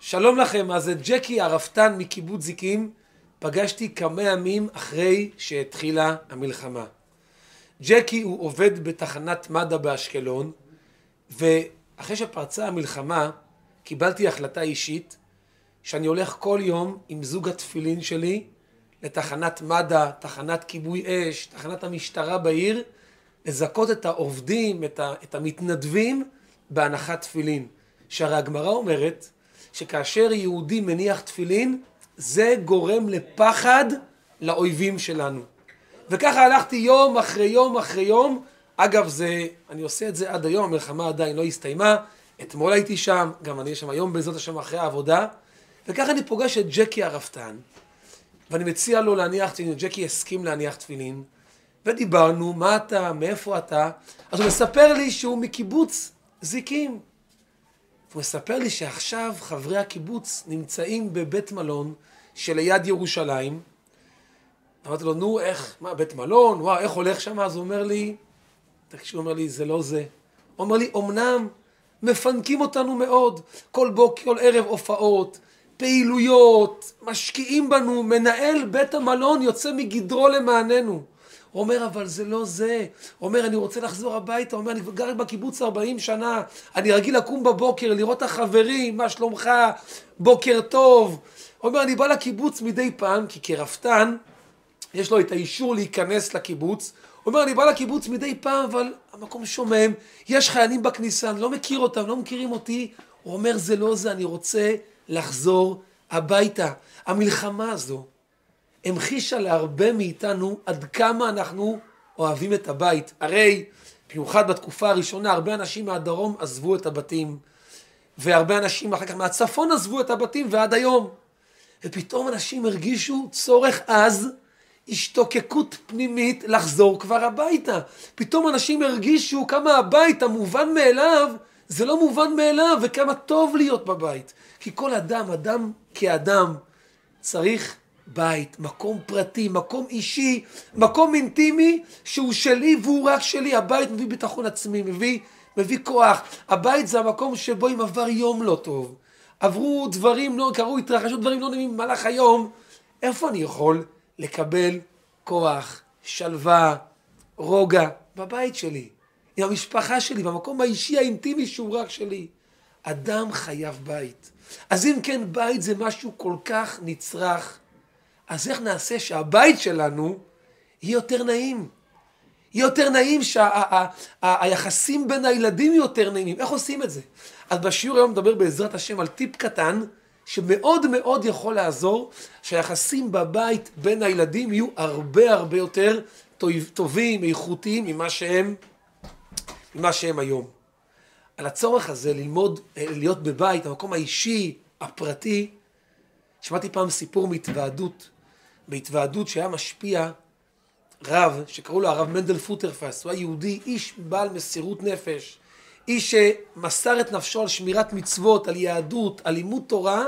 שלום לכם, אז את ג'קי הרפתן מקיבוץ זיקים פגשתי כמה ימים אחרי שהתחילה המלחמה. ג'קי הוא עובד בתחנת מד"א באשקלון ואחרי שפרצה המלחמה קיבלתי החלטה אישית שאני הולך כל יום עם זוג התפילין שלי לתחנת מד"א, תחנת כיבוי אש, תחנת המשטרה בעיר, לזכות את העובדים, את, המתנדבים בהנחת תפילין. שהרי הגמרא אומרת שכאשר יהודי מניח תפילין, זה גורם לפחד לאויבים שלנו. וככה הלכתי יום אחרי יום אחרי יום. אגב, זה, אני עושה את זה עד היום, המלחמה עדיין לא הסתיימה. אתמול הייתי שם, גם אני שם היום בעזרת השם אחרי העבודה. וככה אני פוגש את ג'קי הרפתן, ואני מציע לו להניח תפילין, ג'קי הסכים להניח תפילין, ודיברנו, מה אתה, מאיפה אתה, אז הוא מספר לי שהוא מקיבוץ זיקים. הוא מספר לי שעכשיו חברי הקיבוץ נמצאים בבית מלון שליד ירושלים. אמרתי לו, נו, איך, מה, בית מלון, וואו, איך הולך שם? אז הוא אומר לי, תקשיב, הוא אומר לי, זה לא זה. הוא אומר לי, אמנם מפנקים אותנו מאוד, כל בוקר, כל ערב הופעות, פעילויות, משקיעים בנו, מנהל בית המלון יוצא מגדרו למעננו. הוא אומר, אבל זה לא זה. הוא אומר, אני רוצה לחזור הביתה. הוא אומר, אני גר בקיבוץ 40 שנה, אני רגיל לקום בבוקר, לראות את החברים, מה שלומך, בוקר טוב. הוא אומר, אני בא לקיבוץ מדי פעם, כי כרפתן, יש לו את האישור להיכנס לקיבוץ. הוא אומר, אני בא לקיבוץ מדי פעם, אבל המקום שומם, יש חיילים בכניסה, אני לא מכיר אותם, לא מכירים אותי. הוא אומר, זה לא זה, אני רוצה לחזור הביתה. המלחמה הזו המחישה להרבה מאיתנו עד כמה אנחנו אוהבים את הבית. הרי, במיוחד בתקופה הראשונה, הרבה אנשים מהדרום עזבו את הבתים, והרבה אנשים אחר כך מהצפון עזבו את הבתים ועד היום. ופתאום אנשים הרגישו צורך עז, השתוקקות פנימית לחזור כבר הביתה. פתאום אנשים הרגישו כמה הבית המובן מאליו זה לא מובן מאליו, וכמה טוב להיות בבית. כי כל אדם, אדם כאדם, צריך בית, מקום פרטי, מקום אישי, מקום אינטימי שהוא שלי והוא רק שלי. הבית מביא ביטחון עצמי, מביא, מביא כוח. הבית זה המקום שבו אם עבר יום לא טוב, עברו דברים, לא, קרו, התרחשו דברים לא נעימים במהלך היום, איפה אני יכול לקבל כוח, שלווה, רוגע? בבית שלי. עם המשפחה שלי, במקום האישי האינטימי שהוא רק שלי. אדם חייב בית. אז אם כן, בית זה משהו כל כך נצרך, אז איך נעשה שהבית שלנו יהיה יותר נעים? יהיה יותר נעים שהיחסים שה, בין הילדים יהיו יותר נעימים. איך עושים את זה? אז בשיעור היום נדבר בעזרת השם על טיפ קטן, שמאוד מאוד יכול לעזור שהיחסים בבית בין הילדים יהיו הרבה הרבה יותר טובים, איכותיים ממה שהם ממה שהם היום. על הצורך הזה ללמוד, אה, להיות בבית, המקום האישי, הפרטי. שמעתי פעם סיפור מהתוועדות, בהתוועדות שהיה משפיע רב, שקראו לו הרב מנדל פוטרפס, הוא היה יהודי, איש בעל מסירות נפש, איש שמסר את נפשו על שמירת מצוות, על יהדות, על לימוד תורה,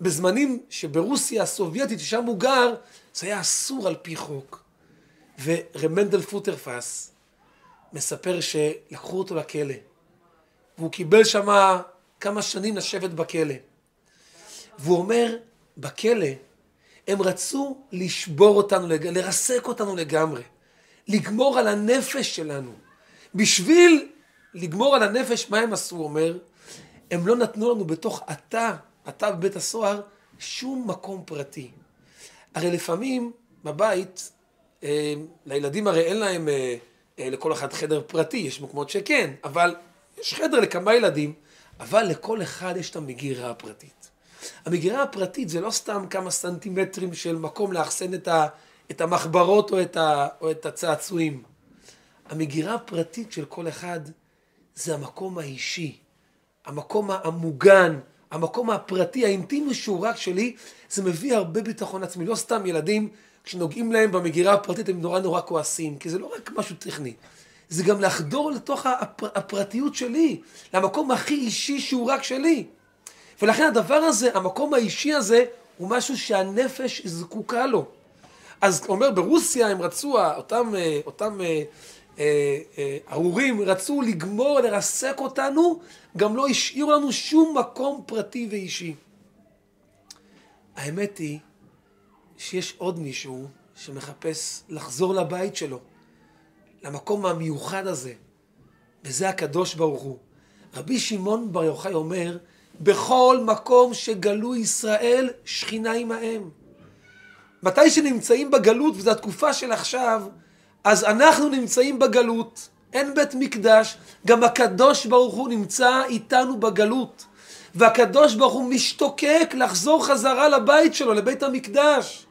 בזמנים שברוסיה הסובייטית, ששם הוא גר, זה היה אסור על פי חוק. ורב מנדל פוטרפס, מספר שלקחו אותו לכלא, והוא קיבל שם כמה שנים לשבת בכלא. והוא אומר, בכלא הם רצו לשבור אותנו, לרסק אותנו לגמרי, לגמור על הנפש שלנו. בשביל לגמור על הנפש, מה הם עשו? אומר, הם לא נתנו לנו בתוך התא, התא בבית הסוהר, שום מקום פרטי. הרי לפעמים בבית, אה, לילדים הרי אין להם... אה, אה, לכל אחד חדר פרטי, יש מקומות שכן, אבל יש חדר לכמה ילדים, אבל לכל אחד יש את המגירה הפרטית. המגירה הפרטית זה לא סתם כמה סנטימטרים של מקום לאחסן את, ה, את המחברות או את, ה, או את הצעצועים. המגירה הפרטית של כל אחד זה המקום האישי, המקום המוגן, המקום הפרטי, האינטימי שהוא רק שלי, זה מביא הרבה ביטחון עצמי. לא סתם ילדים כשנוגעים להם במגירה הפרטית הם נורא נורא כועסים, כי זה לא רק משהו טכני, זה גם לחדור לתוך הפר, הפרטיות שלי, למקום הכי אישי שהוא רק שלי. ולכן הדבר הזה, המקום האישי הזה, הוא משהו שהנפש זקוקה לו. אז אומר ברוסיה הם רצו, אותם, אה, אותם אה, אה, ארורים רצו לגמור, לרסק אותנו, גם לא השאירו לנו שום מקום פרטי ואישי. האמת היא שיש עוד מישהו שמחפש לחזור לבית שלו, למקום המיוחד הזה, וזה הקדוש ברוך הוא. רבי שמעון בר יוחאי אומר, בכל מקום שגלו ישראל, שכינה עמהם. מתי שנמצאים בגלות, וזו התקופה של עכשיו, אז אנחנו נמצאים בגלות, אין בית מקדש, גם הקדוש ברוך הוא נמצא איתנו בגלות. והקדוש ברוך הוא משתוקק לחזור חזרה לבית שלו, לבית המקדש.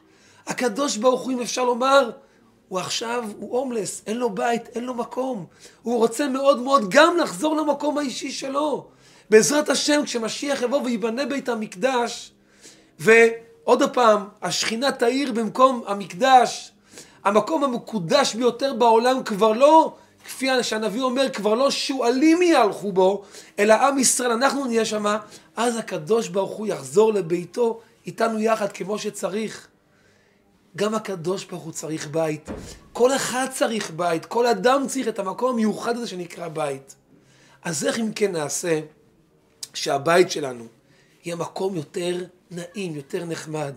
הקדוש ברוך הוא, אם אפשר לומר, הוא עכשיו, הוא הומלס, אין לו בית, אין לו מקום. הוא רוצה מאוד מאוד גם לחזור למקום האישי שלו. בעזרת השם, כשמשיח יבוא וייבנה בית המקדש, ועוד פעם, השכינה תאיר במקום המקדש, המקום המקודש ביותר בעולם כבר לא, כפי שהנביא אומר, כבר לא שועלים יהלכו בו, אלא עם ישראל, אנחנו נהיה שמה, אז הקדוש ברוך הוא יחזור לביתו איתנו יחד כמו שצריך. גם הקדוש ברוך הוא צריך בית. כל אחד צריך בית, כל אדם צריך את המקום המיוחד הזה שנקרא בית. אז איך אם כן נעשה שהבית שלנו יהיה מקום יותר נעים, יותר נחמד?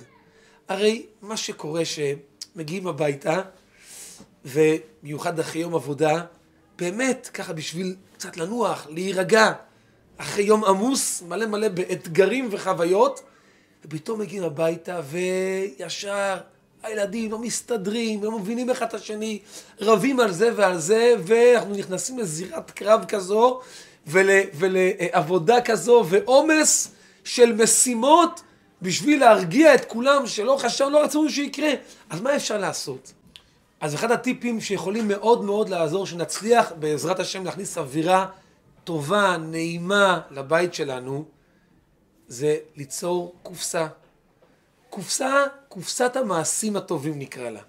הרי מה שקורה שמגיעים הביתה, ומיוחד אחרי יום עבודה, באמת, ככה בשביל קצת לנוח, להירגע, אחרי יום עמוס, מלא מלא באתגרים וחוויות, ופתאום מגיעים הביתה וישר הילדים לא מסתדרים, לא מבינים אחד את השני, רבים על זה ועל זה, ואנחנו נכנסים לזירת קרב כזו, ול, ולעבודה כזו, ועומס של משימות בשביל להרגיע את כולם שלא חשבנו, לא רצינו שיקרה. אז מה אפשר לעשות? אז אחד הטיפים שיכולים מאוד מאוד לעזור, שנצליח בעזרת השם להכניס אווירה טובה, נעימה לבית שלנו, זה ליצור קופסה. קופסה, קופסת המעשים הטובים נקרא לה.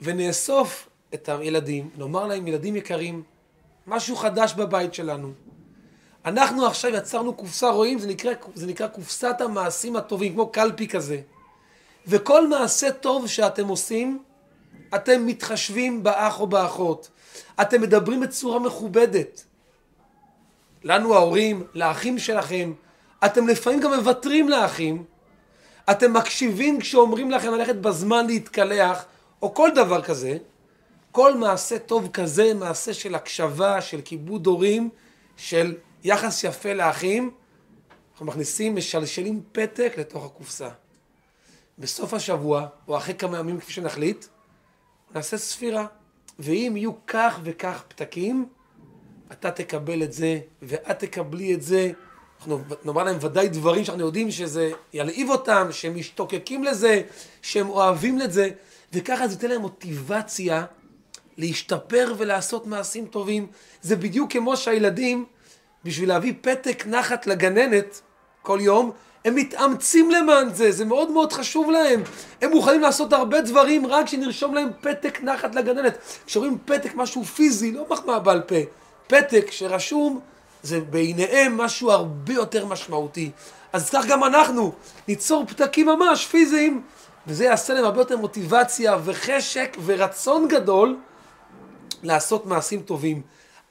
ונאסוף את הילדים, נאמר להם, ילדים יקרים, משהו חדש בבית שלנו. אנחנו עכשיו יצרנו קופסה, רואים? זה נקרא, זה נקרא קופסת המעשים הטובים, כמו קלפי כזה. וכל מעשה טוב שאתם עושים, אתם מתחשבים באח או באחות. אתם מדברים בצורה מכובדת. לנו ההורים, לאחים שלכם, אתם לפעמים גם מוותרים לאחים, אתם מקשיבים כשאומרים לכם ללכת בזמן להתקלח, או כל דבר כזה, כל מעשה טוב כזה, מעשה של הקשבה, של כיבוד הורים, של יחס יפה לאחים, אנחנו מכניסים, משלשלים פתק לתוך הקופסה. בסוף השבוע, או אחרי כמה ימים כפי שנחליט, נעשה ספירה. ואם יהיו כך וכך פתקים, אתה תקבל את זה, ואת תקבלי את זה, אנחנו נאמר להם ודאי דברים שאנחנו יודעים שזה ילהיב אותם, שהם משתוקקים לזה, שהם אוהבים לזה, וככה זה ייתן להם מוטיבציה להשתפר ולעשות מעשים טובים. זה בדיוק כמו שהילדים, בשביל להביא פתק נחת לגננת כל יום, הם מתאמצים למען זה, זה מאוד מאוד חשוב להם. הם מוכנים לעשות הרבה דברים רק שנרשום להם פתק נחת לגננת. כשרואים פתק, משהו פיזי, לא מחמאה בעל פה, פתק שרשום זה בעיניהם משהו הרבה יותר משמעותי. אז כך גם אנחנו ניצור פתקים ממש פיזיים, וזה יעשה להם הרבה יותר מוטיבציה וחשק ורצון גדול לעשות מעשים טובים.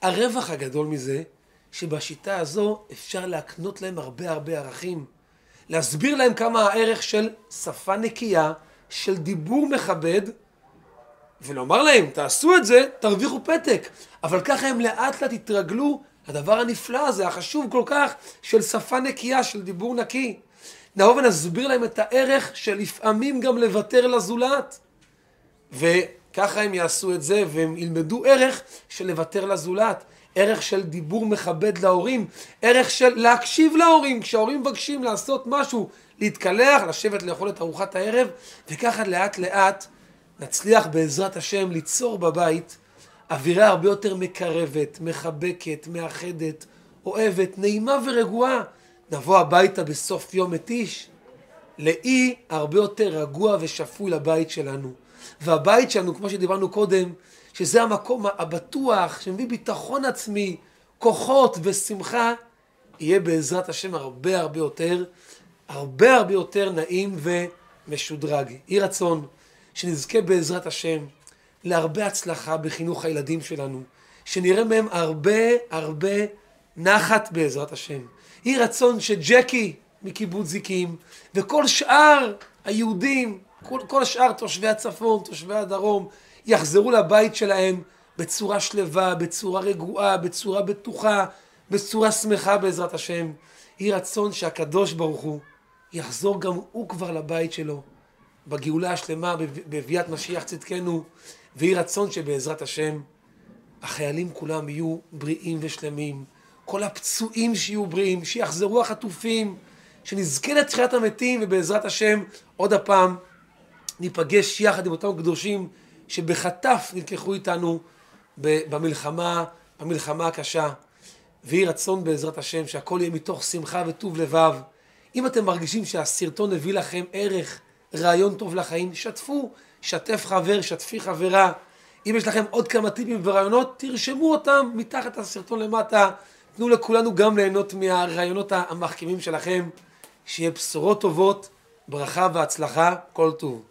הרווח הגדול מזה, שבשיטה הזו אפשר להקנות להם הרבה הרבה ערכים. להסביר להם כמה הערך של שפה נקייה, של דיבור מכבד, ולומר להם, תעשו את זה, תרוויחו פתק. אבל ככה הם לאט לאט יתרגלו הדבר הנפלא הזה, החשוב כל כך, של שפה נקייה, של דיבור נקי. נבוא ונסביר להם את הערך של לפעמים גם לוותר לזולת. וככה הם יעשו את זה, והם ילמדו ערך של לוותר לזולת. ערך של דיבור מכבד להורים, ערך של להקשיב להורים, כשההורים מבקשים לעשות משהו, להתקלח, לשבת לאכול את ארוחת הערב, וככה לאט לאט נצליח בעזרת השם ליצור בבית אווירה הרבה יותר מקרבת, מחבקת, מאחדת, אוהבת, נעימה ורגועה. נבוא הביתה בסוף יום מתיש, לאי הרבה יותר רגוע ושפוי לבית שלנו. והבית שלנו, כמו שדיברנו קודם, שזה המקום הבטוח, שמביא ביטחון עצמי, כוחות ושמחה, יהיה בעזרת השם הרבה הרבה יותר, הרבה הרבה יותר נעים ומשודרג. יהי רצון שנזכה בעזרת השם להרבה הצלחה בחינוך הילדים שלנו, שנראה מהם הרבה הרבה נחת בעזרת השם. יהי רצון שג'קי מקיבוץ זיקים, וכל שאר היהודים, כל, כל שאר תושבי הצפון, תושבי הדרום, יחזרו לבית שלהם בצורה שלווה, בצורה רגועה, בצורה בטוחה, בצורה שמחה בעזרת השם. יהי רצון שהקדוש ברוך הוא יחזור גם הוא כבר לבית שלו, בגאולה השלמה, בביאת משיח צדקנו, ויהי רצון שבעזרת השם החיילים כולם יהיו בריאים ושלמים, כל הפצועים שיהיו בריאים, שיחזרו החטופים, שנזכה לתחיית המתים, ובעזרת השם עוד הפעם ניפגש יחד עם אותם קדושים שבחטף נלקחו איתנו במלחמה, במלחמה הקשה. ויהי רצון בעזרת השם שהכל יהיה מתוך שמחה וטוב לבב. אם אתם מרגישים שהסרטון הביא לכם ערך, רעיון טוב לחיים, שתפו, שתף חבר, שתפי חברה. אם יש לכם עוד כמה טיפים ורעיונות, תרשמו אותם מתחת לסרטון למטה. תנו לכולנו גם ליהנות מהרעיונות המחכימים שלכם. שיהיה בשורות טובות, ברכה והצלחה, כל טוב.